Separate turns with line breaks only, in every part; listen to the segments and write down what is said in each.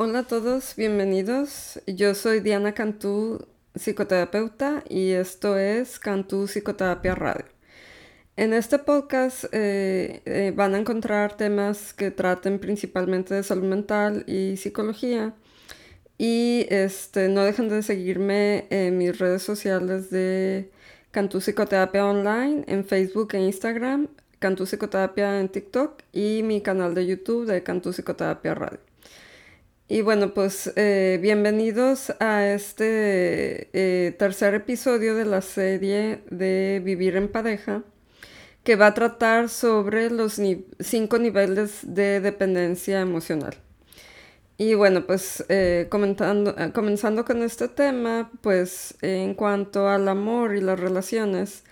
Hola a todos, bienvenidos. Yo soy Diana Cantú, psicoterapeuta, y esto es Cantú Psicoterapia Radio. En este podcast eh, eh, van a encontrar temas que traten principalmente de salud mental y psicología. Y este, no dejen de seguirme en mis redes sociales de Cantú Psicoterapia Online, en Facebook e Instagram, Cantú Psicoterapia en TikTok y mi canal de YouTube de Cantú Psicoterapia Radio. Y bueno, pues eh, bienvenidos a este eh, tercer episodio de la serie de Vivir en pareja, que va a tratar sobre los cinco niveles de dependencia emocional. Y bueno, pues eh, comenzando con este tema, pues en cuanto al amor y las relaciones,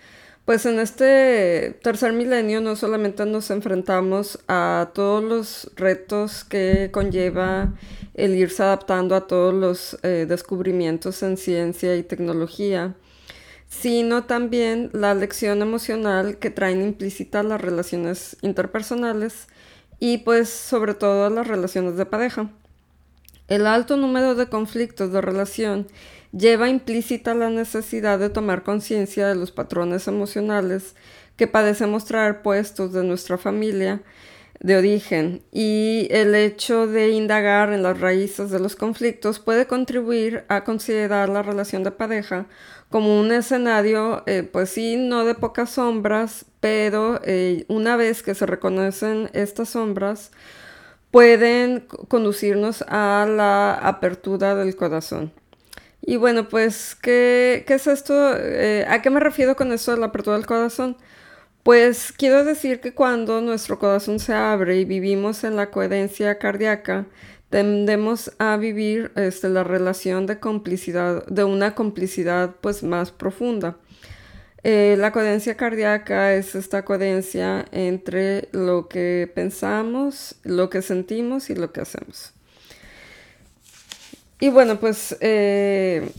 pues en este tercer milenio no solamente nos enfrentamos a todos los retos que conlleva el irse adaptando a todos los eh, descubrimientos en ciencia y tecnología, sino también la lección emocional que traen implícita las relaciones interpersonales y pues sobre todo las relaciones de pareja. El alto número de conflictos de relación lleva implícita la necesidad de tomar conciencia de los patrones emocionales que padecemos traer puestos de nuestra familia de origen y el hecho de indagar en las raíces de los conflictos puede contribuir a considerar la relación de pareja como un escenario, eh, pues sí, no de pocas sombras, pero eh, una vez que se reconocen estas sombras, pueden conducirnos a la apertura del corazón. Y bueno, pues, ¿qué, qué es esto? Eh, ¿A qué me refiero con esto de la apertura del corazón? Pues quiero decir que cuando nuestro corazón se abre y vivimos en la coherencia cardíaca, tendemos a vivir este, la relación de complicidad, de una complicidad pues más profunda. Eh, la coherencia cardíaca es esta coherencia entre lo que pensamos, lo que sentimos y lo que hacemos. Y bueno, pues eh,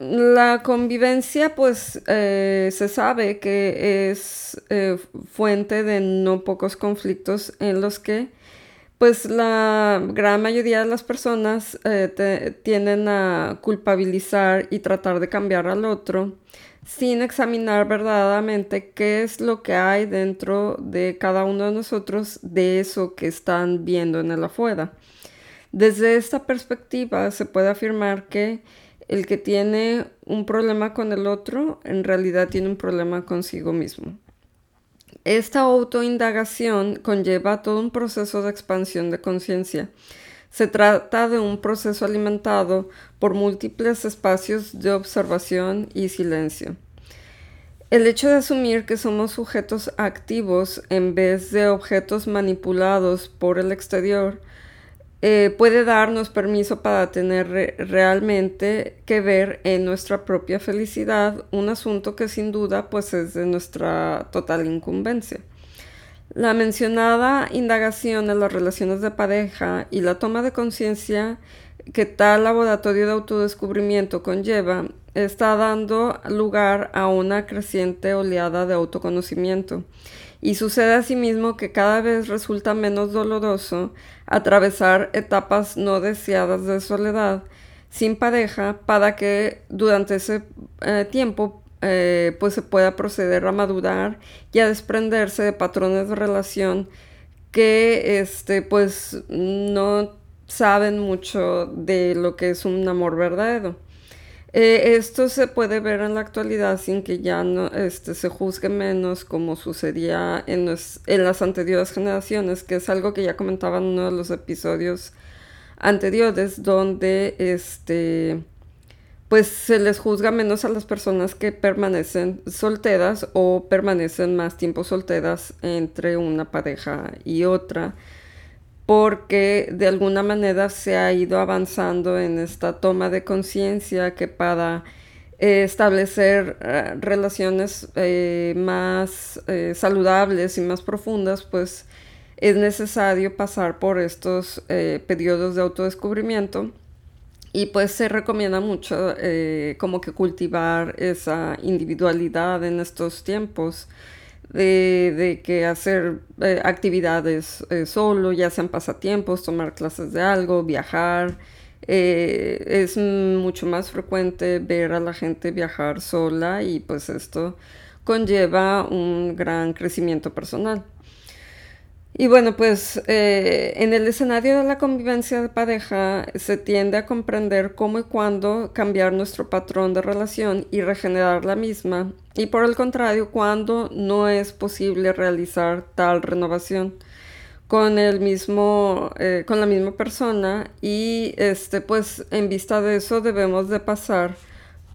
la convivencia, pues eh, se sabe que es eh, fuente de no pocos conflictos en los que, pues la gran mayoría de las personas tienden a culpabilizar y tratar de cambiar al otro sin examinar verdaderamente qué es lo que hay dentro de cada uno de nosotros de eso que están viendo en el afuera. Desde esta perspectiva se puede afirmar que el que tiene un problema con el otro en realidad tiene un problema consigo mismo. Esta autoindagación conlleva todo un proceso de expansión de conciencia. Se trata de un proceso alimentado por múltiples espacios de observación y silencio. El hecho de asumir que somos sujetos activos en vez de objetos manipulados por el exterior eh, puede darnos permiso para tener realmente que ver en nuestra propia felicidad, un asunto que sin duda pues es de nuestra total incumbencia. La mencionada indagación en las relaciones de pareja y la toma de conciencia que tal laboratorio de autodescubrimiento conlleva está dando lugar a una creciente oleada de autoconocimiento y sucede asimismo que cada vez resulta menos doloroso atravesar etapas no deseadas de soledad sin pareja para que durante ese eh, tiempo eh, pues se pueda proceder a madurar y a desprenderse de patrones de relación que este pues no saben mucho de lo que es un amor verdadero. Eh, esto se puede ver en la actualidad sin que ya no, este, se juzgue menos como sucedía en, en, las anteriores generaciones, que es algo que ya comentaba en uno de los episodios anteriores, donde este, pues se les juzga menos a las personas que permanecen solteras o permanecen más tiempo solteras entre una pareja y otra porque de alguna manera se ha ido avanzando en esta toma de conciencia que para eh, establecer eh, relaciones eh, más saludables y más profundas, pues es necesario pasar por estos periodos de autodescubrimiento. Y pues se recomienda mucho como que cultivar esa individualidad en estos tiempos de, que hacer eh, actividades eh, solo, ya sean pasatiempos, tomar clases de algo, viajar. Eh, es mucho más frecuente ver a la gente viajar sola y pues esto conlleva un gran crecimiento personal. Y bueno, pues eh, en el escenario de la convivencia de pareja se tiende a comprender cómo y cuándo cambiar nuestro patrón de relación y regenerar la misma, y por el contrario, cuando no es posible realizar tal renovación con el mismo, eh, con la misma persona, y este, pues en vista de eso debemos de pasar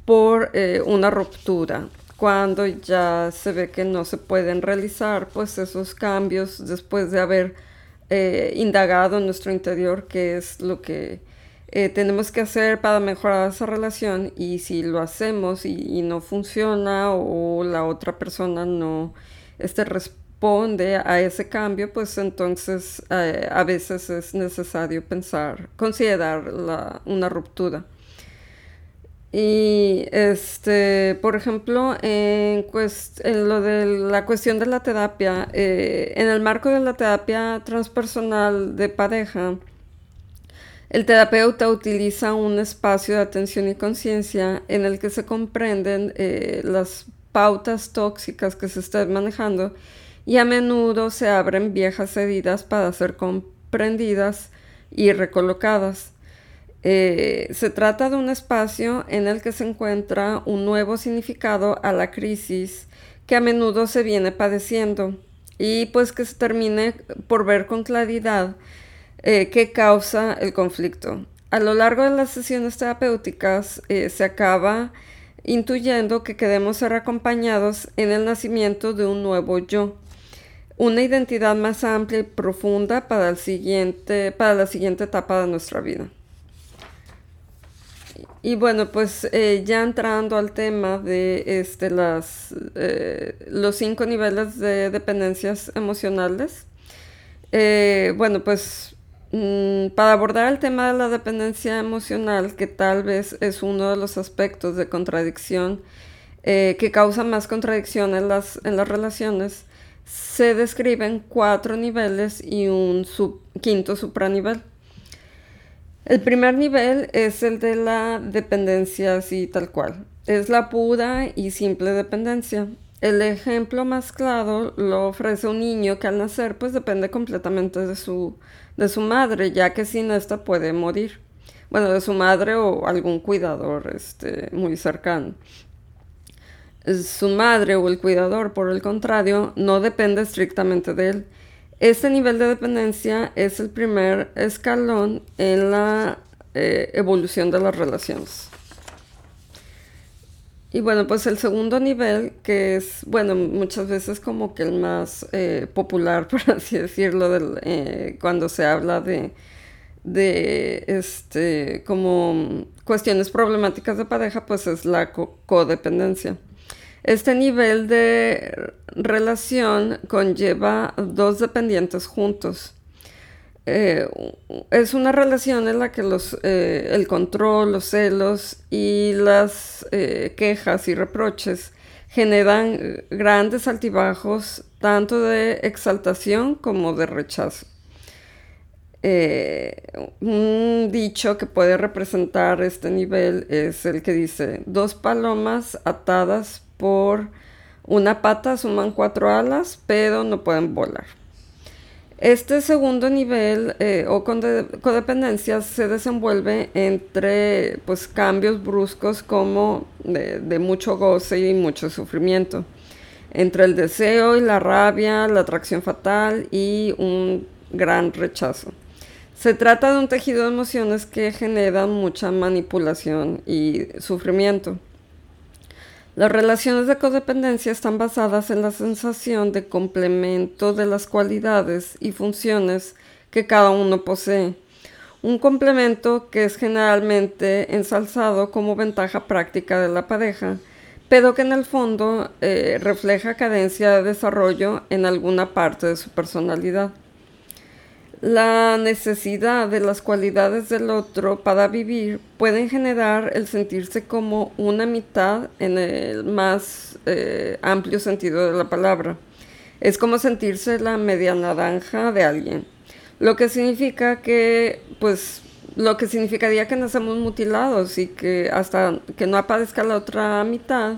por eh, una ruptura cuando ya se ve que no se pueden realizar pues esos cambios después de haber eh, indagado en nuestro interior qué es lo que eh, tenemos que hacer para mejorar esa relación y si lo hacemos y, no funciona o la otra persona no este, responde a ese cambio, pues entonces eh, a veces es necesario pensar, considerar una ruptura. Y este, por ejemplo, en, lo de la cuestión de la terapia, eh, en el marco de la terapia transpersonal de pareja, el terapeuta utiliza un espacio de atención y conciencia en el que se comprenden eh, las pautas tóxicas que se están manejando y a menudo se abren viejas heridas para ser comprendidas y recolocadas. Eh, se trata de un espacio en el que se encuentra un nuevo significado a la crisis que a menudo se viene padeciendo y pues que se termine por ver con claridad eh, qué causa el conflicto. A lo largo de las sesiones terapéuticas eh, se acaba intuyendo que queremos ser acompañados en el nacimiento de un nuevo yo, una identidad más amplia y profunda para, el siguiente, para la siguiente etapa de nuestra vida. Y bueno, pues eh, ya entrando al tema de este, las, eh, los cinco niveles de dependencias emocionales, eh, bueno, pues mm, para abordar el tema de la dependencia emocional, que tal vez es uno de los aspectos de contradicción que causa más contradicción en las, en las relaciones, se describen cuatro niveles y un sub, quinto supranivel. El primer nivel es el de la dependencia así tal cual. Es la pura y simple dependencia. El ejemplo más claro lo ofrece un niño que al nacer pues depende completamente de su, de su madre, ya que sin esta puede morir. Bueno, de su madre o algún cuidador este, muy cercano. Su madre o el cuidador, por el contrario, no depende estrictamente de él este nivel de dependencia es el primer escalón en la eh, evolución de las relaciones. Y bueno, pues el segundo nivel, que es, bueno, muchas veces como que el más eh, popular, por así decirlo, eh, cuando se habla de, de, este, como cuestiones problemáticas de pareja, pues es la codependencia. Este nivel de relación conlleva dos dependientes juntos. Eh, es una relación en la que los, eh, el control, los celos y las eh, quejas y reproches generan grandes altibajos tanto de exaltación como de rechazo. un dicho que puede representar este nivel es el que dice, dos palomas atadas por una pata suman cuatro alas, pero no pueden volar. Este segundo nivel eh, o codependencia se desenvuelve entre pues, cambios bruscos como de, mucho goce y mucho sufrimiento, entre el deseo y la rabia, la atracción fatal y un gran rechazo. Se trata de un tejido de emociones que generan mucha manipulación y sufrimiento. Las relaciones de codependencia están basadas en la sensación de complemento de las cualidades y funciones que cada uno posee. Un complemento que es generalmente ensalzado como ventaja práctica de la pareja, pero que en el fondo eh, refleja cadencia de desarrollo en alguna parte de su personalidad. La necesidad de las cualidades del otro para vivir pueden generar el sentirse como una mitad en el más eh, amplio sentido de la palabra. Es como sentirse la media naranja de alguien. Lo que significa que, pues, lo que significaría que nacemos mutilados y que hasta que no aparezca la otra mitad,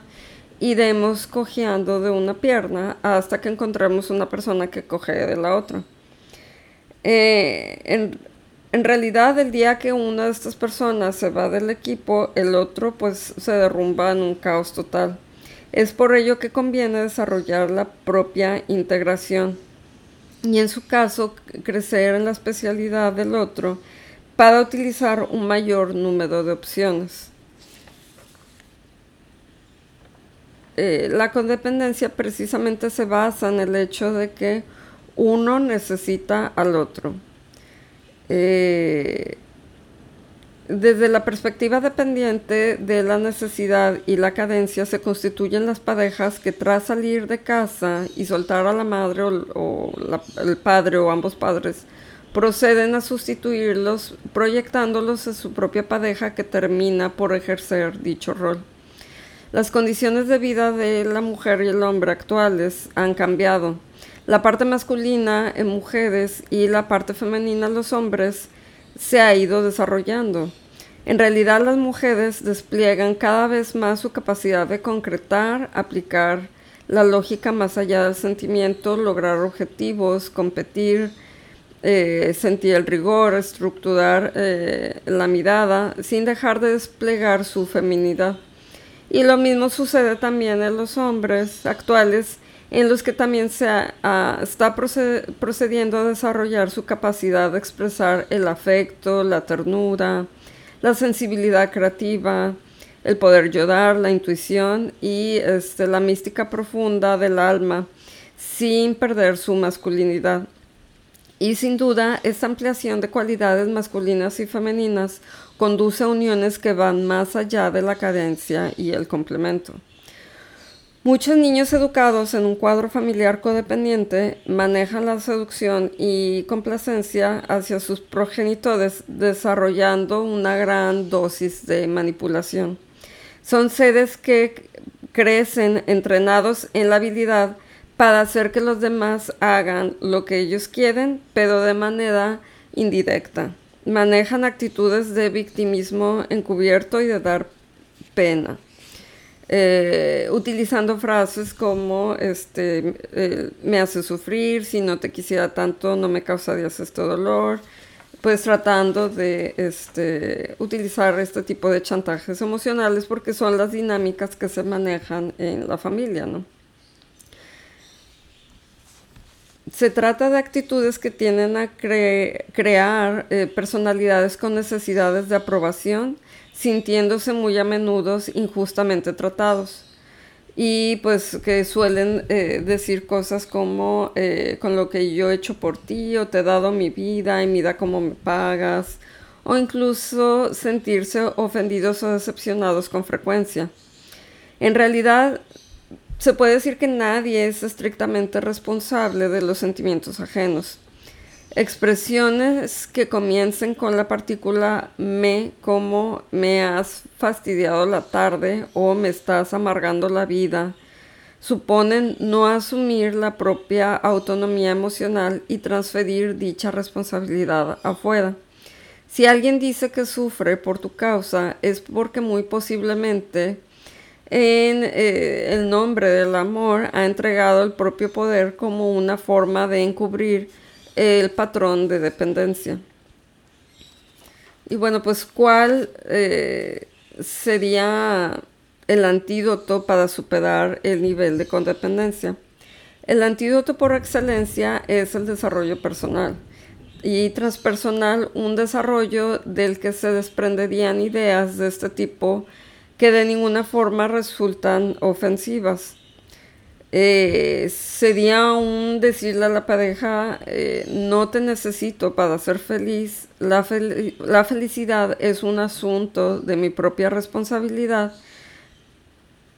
iremos cojeando de una pierna hasta que encontremos una persona que coge de la otra. Eh, en, en, realidad, el día que una de estas personas se va del equipo, el otro pues se derrumba en un caos total. Es por ello que conviene desarrollar la propia integración y en su caso crecer en la especialidad del otro para utilizar un mayor número de opciones. Eh, la codependencia precisamente se basa en el hecho de que uno necesita al otro. Eh, desde la perspectiva dependiente de la necesidad y la cadencia se constituyen las parejas que tras salir de casa y soltar a la madre o, el padre o ambos padres proceden a sustituirlos proyectándolos en su propia pareja que termina por ejercer dicho rol. Las condiciones de vida de la mujer y el hombre actuales han cambiado. La parte masculina en mujeres y la parte femenina en los hombres se ha ido desarrollando. En realidad las mujeres despliegan cada vez más su capacidad de concretar, aplicar la lógica más allá del sentimiento, lograr objetivos, competir, eh, sentir el rigor, estructurar eh, la mirada, sin dejar de desplegar su feminidad. Y lo mismo sucede también en los hombres actuales, en los que también se está procediendo a desarrollar su capacidad de expresar el afecto, la ternura, la sensibilidad creativa, el poder ayudar, la intuición y este, la mística profunda del alma sin perder su masculinidad. Y sin duda, esta ampliación de cualidades masculinas y femeninas conduce a uniones que van más allá de la cadencia y el complemento. Muchos niños educados en un cuadro familiar codependiente manejan la seducción y complacencia hacia sus progenitores desarrollando una gran dosis de manipulación. Son seres que crecen entrenados en la habilidad para hacer que los demás hagan lo que ellos quieren, pero de manera indirecta. Manejan actitudes de victimismo encubierto y de dar pena. Eh, utilizando frases como este, eh, me hace sufrir, si no te quisiera tanto no me causarías este dolor, pues tratando de este, utilizar este tipo de chantajes emocionales porque son las dinámicas que se manejan en la familia, ¿no? Se trata de actitudes que tienden a crear eh, personalidades con necesidades de aprobación, sintiéndose muy a menudo injustamente tratados. Y pues que suelen eh, decir cosas como eh, con lo que yo he hecho por ti o te he dado mi vida y mira cómo me pagas o incluso sentirse ofendidos o decepcionados con frecuencia. En realidad se puede decir que nadie es estrictamente responsable de los sentimientos ajenos. Expresiones que comiencen con la partícula me como me has fastidiado la tarde o me estás amargando la vida suponen no asumir la propia autonomía emocional y transferir dicha responsabilidad afuera. Si alguien dice que sufre por tu causa es porque muy posiblemente en eh, el nombre del amor ha entregado el propio poder como una forma de encubrir el patrón de dependencia. Y bueno, pues ¿cuál eh, sería el antídoto para superar el nivel de codependencia? El antídoto por excelencia es el desarrollo personal y transpersonal, un desarrollo del que se desprenderían ideas de este tipo que de ninguna forma resultan ofensivas. Eh, sería un decirle a la pareja, eh, no te necesito para ser feliz, la, la felicidad es un asunto de mi propia responsabilidad,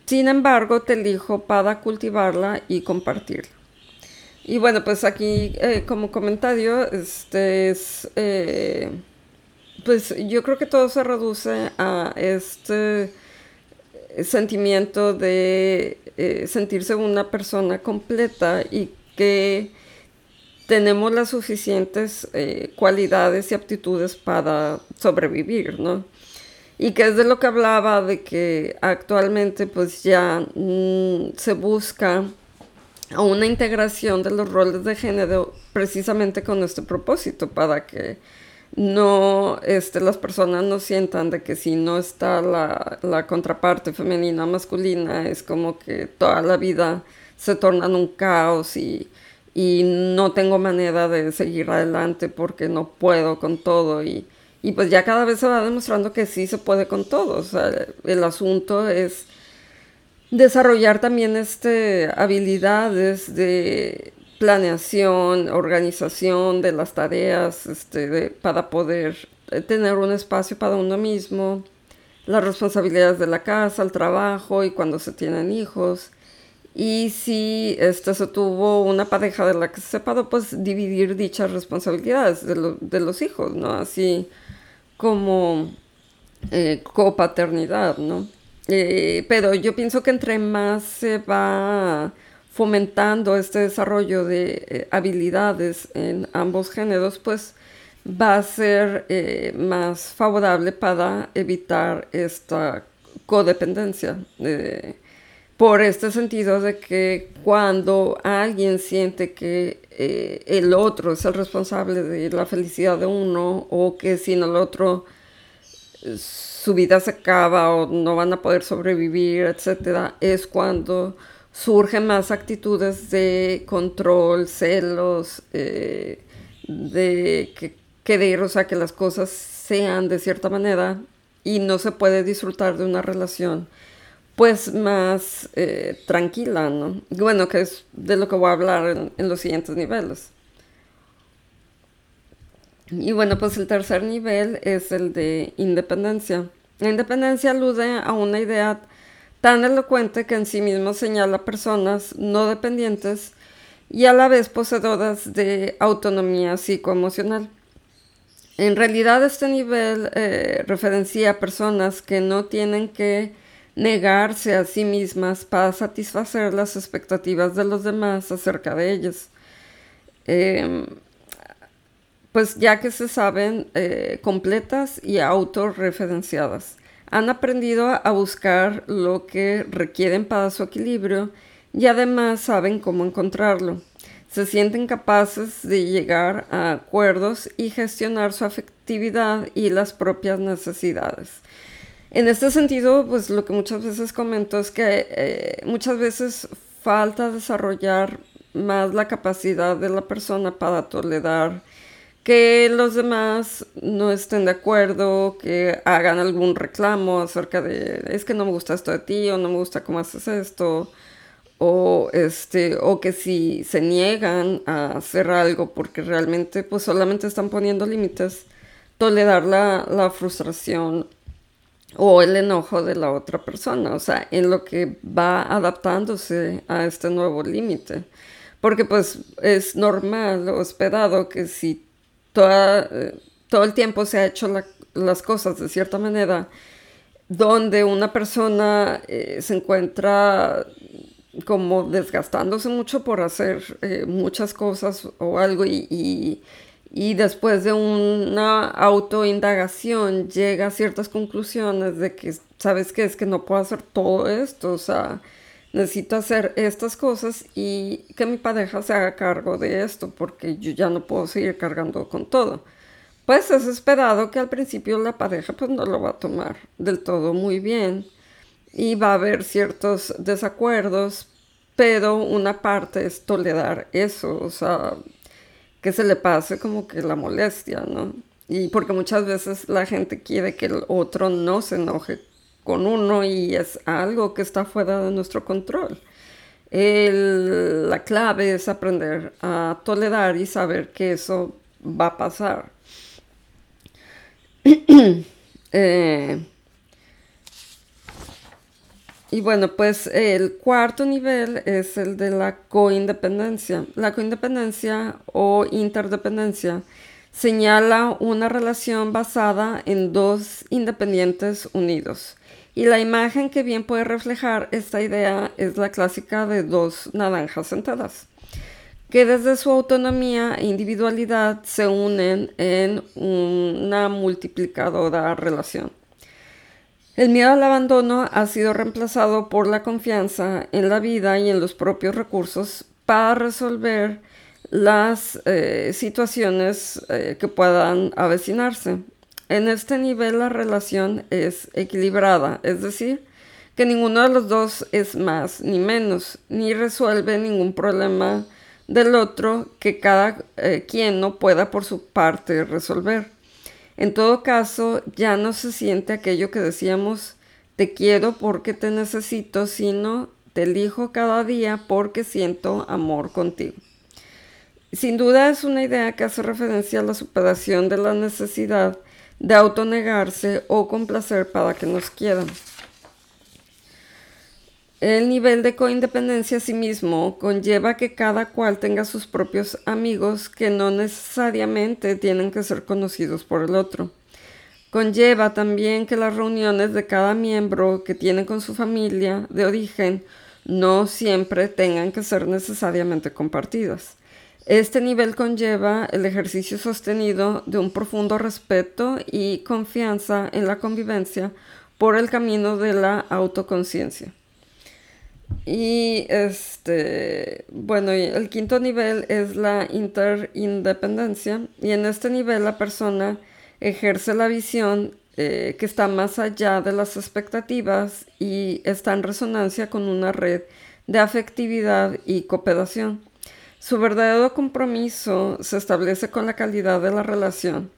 sin embargo te elijo para cultivarla y compartirla. Y bueno, pues aquí eh, como comentario, este es, pues yo creo que todo se reduce a este sentimiento de eh, sentirse una persona completa y que tenemos las suficientes eh, cualidades y aptitudes para sobrevivir, ¿no? Y que es de lo que hablaba, de que actualmente pues ya mm, se busca una integración de los roles de género precisamente con este propósito, para que no este, las personas no sientan de que si no está la, la contraparte femenina masculina es como que toda la vida se torna un caos y, y no tengo manera de seguir adelante porque no puedo con todo y, y pues ya cada vez se va demostrando que sí se puede con todo. O sea, el asunto es desarrollar también este, habilidades de planeación, organización de las tareas este, para poder eh, tener un espacio para uno mismo, las responsabilidades de la casa, el trabajo y cuando se tienen hijos. Y si este, se tuvo una pareja de la que se separó, pues dividir dichas responsabilidades de, de los hijos, ¿no? Así como eh, copaternidad, ¿no? Eh, pero yo pienso que entre más se va fomentando este desarrollo de eh, habilidades en ambos géneros, pues va a ser más favorable para evitar esta codependencia por este sentido de que cuando alguien siente que eh, el otro es el responsable de la felicidad de uno o que sin el otro eh, su vida se acaba o no van a poder sobrevivir, etcétera, es cuando surgen más actitudes de control, celos, eh, de que, querer, o sea, que las cosas sean de cierta manera y no se puede disfrutar de una relación pues más eh, tranquila, ¿no? Bueno, que es de lo que voy a hablar en, los siguientes niveles. Y bueno, pues el tercer nivel es el de independencia. La independencia alude a una idea tan elocuente que en sí mismo señala personas no dependientes y a la vez poseedoras de autonomía psicoemocional. En realidad este nivel eh, referencia a personas que no tienen que negarse a sí mismas para satisfacer las expectativas de los demás acerca de ellas. Em, pues ya que se saben eh, completas y autorreferenciadas. Han aprendido a buscar lo que requieren para su equilibrio y además saben cómo encontrarlo. Se sienten capaces de llegar a acuerdos y gestionar su afectividad y las propias necesidades. En este sentido, pues lo que muchas veces comento es que eh, muchas veces falta desarrollar más la capacidad de la persona para tolerar que los demás no estén de acuerdo, que hagan algún reclamo acerca de es que no me gusta esto de ti o no me gusta cómo haces esto o este o que si se niegan a hacer algo porque realmente pues solamente están poniendo límites, tolerar la, la frustración o el enojo de la otra persona, o sea, en lo que va adaptándose a este nuevo límite. Porque pues es normal o esperado que si todo el tiempo se ha hecho las cosas de cierta manera, donde una persona eh, se encuentra como desgastándose mucho por hacer eh, muchas cosas o algo y y después de una autoindagación llega a ciertas conclusiones de que, ¿sabes qué? Es que no puedo hacer todo esto, o sea, necesito hacer estas cosas y que mi pareja se haga cargo de esto porque yo ya no puedo seguir cargando con todo. Pues es esperado que al principio la pareja pues no lo va a tomar del todo muy bien y va a haber ciertos desacuerdos, pero una parte es tolerar eso, o sea, que se le pase como que la molestia, ¿no? Y porque muchas veces la gente quiere que el otro no se enoje con uno y es algo que está fuera de nuestro control. la clave es aprender a tolerar y saber que eso va a pasar. eh, y bueno, pues el cuarto nivel es el de la coindependencia. La coindependencia o interdependencia señala una relación basada en dos independientes unidos. Y la imagen que bien puede reflejar esta idea es la clásica de dos naranjas sentadas. que desde su autonomía e individualidad se unen en una multiplicadora relación. El miedo al abandono ha sido reemplazado por la confianza en la vida y en los propios recursos para resolver las eh, situaciones eh, que puedan avecinarse. En este nivel la relación es equilibrada, es decir, que ninguno de los dos es más ni menos, ni resuelve ningún problema del otro que cada eh, quien no pueda por su parte resolver. En todo caso, ya no se siente aquello que decíamos te quiero porque te necesito, sino te elijo cada día porque siento amor contigo. Sin duda es una idea que hace referencia a la superación de la necesidad de autonegarse o complacer para que nos quieran. El nivel de coindependencia a sí mismo conlleva que cada cual tenga sus propios amigos que no necesariamente tienen que ser conocidos por el otro. Conlleva también que las reuniones de cada miembro que tiene con su familia de origen no siempre tengan que ser necesariamente compartidas. Este nivel conlleva el ejercicio sostenido de un profundo respeto y confianza en la convivencia por el camino de la autoconciencia. Y este, bueno, el quinto nivel es la interindependencia. Y en este nivel la persona ejerce la visión eh, que está más allá de las expectativas y está en resonancia con una red de afectividad y cooperación. Su verdadero compromiso se establece con la calidad de la relación.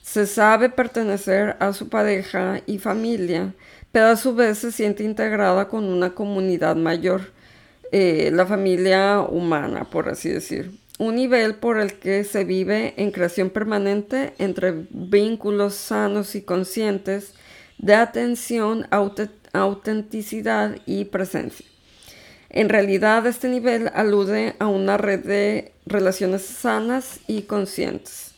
Se sabe pertenecer a su pareja y familia pero a su vez se siente integrada con una comunidad mayor, eh, la familia humana, por así decir. Un nivel por el que se vive en creación permanente entre vínculos sanos y conscientes de atención, autenticidad y presencia. En realidad, este nivel alude a una red de relaciones sanas y conscientes.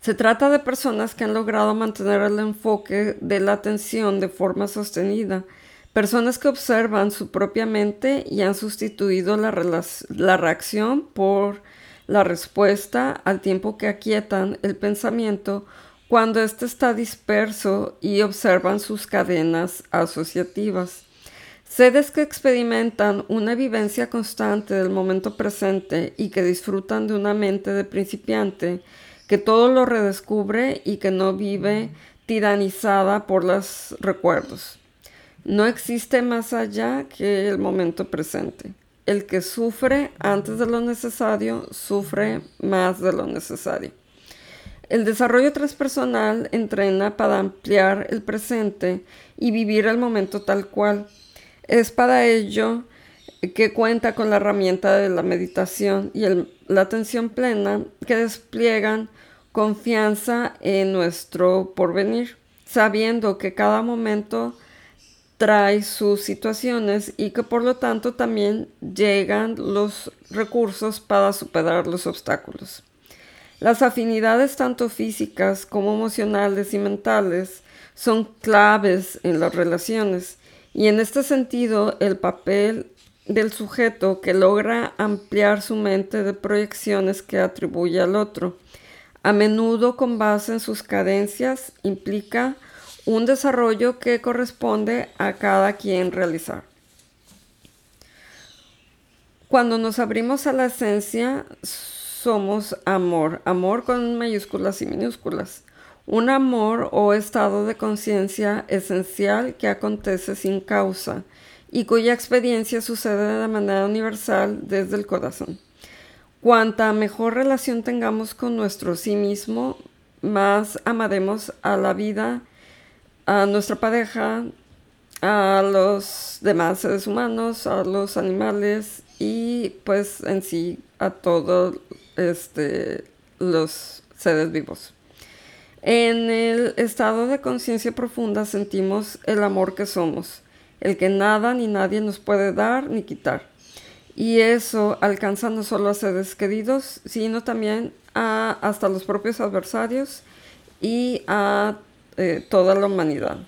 Se trata de personas que han logrado mantener el enfoque de la atención de forma sostenida, personas que observan su propia mente y han sustituido la, reacción por la respuesta al tiempo que aquietan el pensamiento cuando éste está disperso y observan sus cadenas asociativas. Sedes que experimentan una vivencia constante del momento presente y que disfrutan de una mente de principiante que todo lo redescubre y que no vive tiranizada por los recuerdos. No existe más allá que el momento presente. El que sufre antes de lo necesario, sufre más de lo necesario. El desarrollo transpersonal entrena para ampliar el presente y vivir el momento tal cual. Es para ello que cuenta con la herramienta de la meditación y la atención plena que despliegan confianza en nuestro porvenir, sabiendo que cada momento trae sus situaciones y que por lo tanto también llegan los recursos para superar los obstáculos. Las afinidades tanto físicas como emocionales y mentales son claves en las relaciones y en este sentido el papel del sujeto que logra ampliar su mente de proyecciones que atribuye al otro a menudo con base en sus cadencias, implica un desarrollo que corresponde a cada quien realizar. Cuando nos abrimos a la esencia, somos amor, amor con mayúsculas y minúsculas. Un amor o estado de conciencia esencial que acontece sin causa y cuya experiencia sucede de manera universal desde el corazón. Cuanta mejor relación tengamos con nuestro sí mismo, más amaremos a la vida, a nuestra pareja, a los demás seres humanos, a los animales y pues en sí a todos este, los seres vivos. En el estado de conciencia profunda sentimos el amor que somos, el que nada ni nadie nos puede dar ni quitar. Y eso alcanza no solo a seres queridos, sino también a hasta los propios adversarios y a eh, toda la humanidad.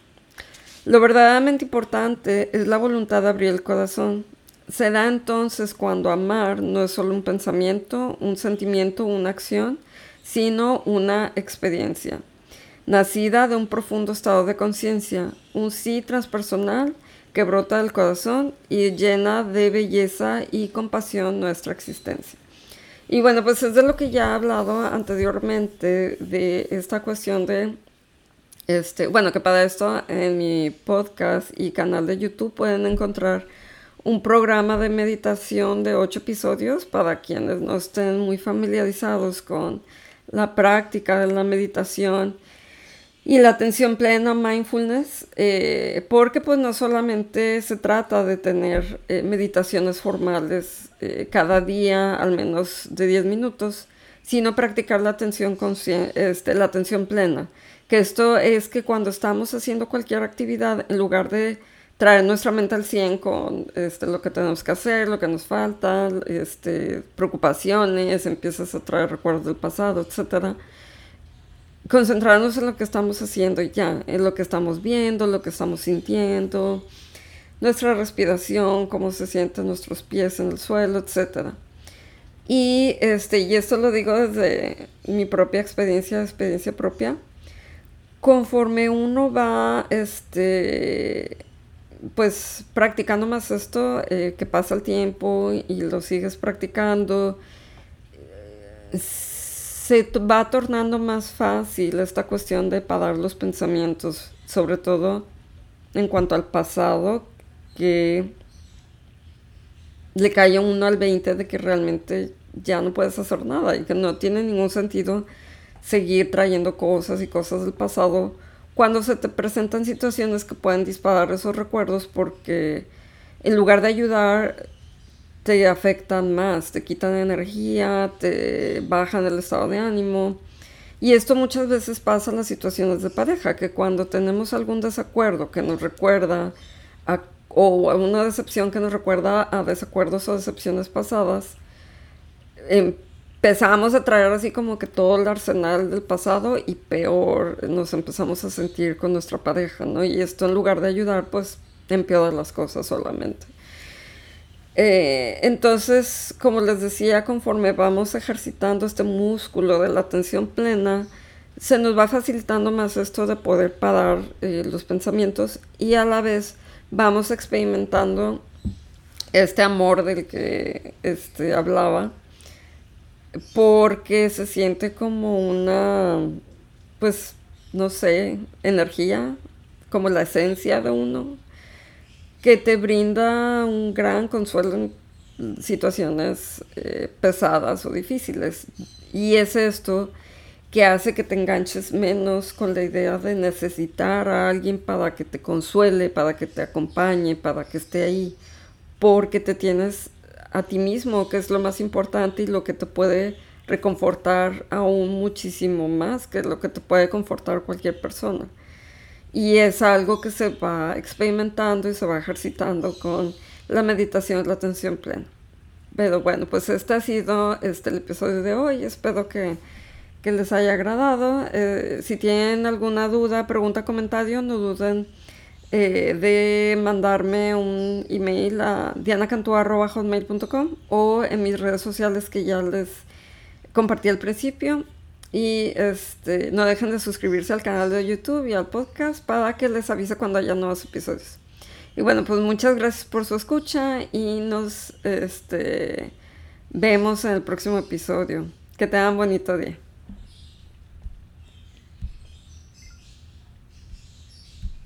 Lo verdaderamente importante es la voluntad de abrir el corazón. se da entonces cuando amar no es solo un pensamiento, un sentimiento, una acción, sino una experiencia, nacida de un profundo estado de conciencia, un sí transpersonal que brota del corazón y llena de belleza y compasión nuestra existencia. Y bueno, pues es de lo que ya he hablado anteriormente, de esta cuestión de, este, bueno, que para esto en mi podcast y canal de YouTube pueden encontrar un programa de meditación de ocho episodios para quienes no estén muy familiarizados con la práctica de la meditación y la atención plena, mindfulness, eh, porque pues no solamente se trata de tener eh, meditaciones formales eh, cada día, al menos de 10 minutos, sino practicar la atención, este, la atención plena, que esto es que cuando estamos haciendo cualquier actividad, en lugar de traer nuestra mente al 100 con este, lo que tenemos que hacer, lo que nos falta, este, preocupaciones, empiezas a traer recuerdos del pasado, etcétera, concentrarnos en lo que estamos haciendo ya, en lo que estamos viendo, lo que estamos sintiendo, nuestra respiración, cómo se sienten nuestros pies en el suelo, etc. Y, este, y esto lo digo desde mi propia experiencia, experiencia propia. Conforme uno va, este, pues practicando más esto, eh, que pasa el tiempo y lo sigues practicando, se va tornando más fácil esta cuestión de parar los pensamientos, sobre todo en cuanto al pasado, que le cae uno al 20 de que realmente ya no puedes hacer nada y que no tiene ningún sentido seguir trayendo cosas y cosas del pasado cuando se te presentan situaciones que pueden disparar esos recuerdos porque en lugar de ayudar te afectan más, te quitan energía, te bajan el estado de ánimo. Y esto muchas veces pasa en las situaciones de pareja, que cuando tenemos algún desacuerdo que nos recuerda a, o una decepción que nos recuerda a desacuerdos o decepciones pasadas, empezamos a traer así como que todo el arsenal del pasado y peor nos empezamos a sentir con nuestra pareja, ¿no? Y esto en lugar de ayudar, pues empeora las cosas solamente. Eh, entonces, como les decía, conforme vamos ejercitando este músculo de la atención plena, se nos va facilitando más esto de poder parar eh, los pensamientos y a la vez vamos experimentando este amor del que este, hablaba, porque se siente como una, pues, no sé, energía, como la esencia de uno, que te brinda un gran consuelo en situaciones eh, pesadas o difíciles. Y es esto que hace que te enganches menos con la idea de necesitar a alguien para que te consuele, para que te acompañe, para que esté ahí, porque te tienes a ti mismo, que es lo más importante y lo que te puede reconfortar aún muchísimo más que lo que te puede confortar cualquier persona. Y es algo que se va experimentando y se va ejercitando con la meditación la atención plena. Pero bueno, pues este ha sido este, el episodio de hoy. Espero que, les haya agradado. Eh, si tienen alguna duda, pregunta, comentario, no duden eh, de mandarme un email a dianacantua.com o en mis redes sociales que ya les compartí al principio. Y este, no dejen de suscribirse al canal de YouTube y al podcast para que les avise cuando haya nuevos episodios. Y bueno, pues muchas gracias por su escucha y nos este, vemos en el próximo episodio. Que tengan bonito día.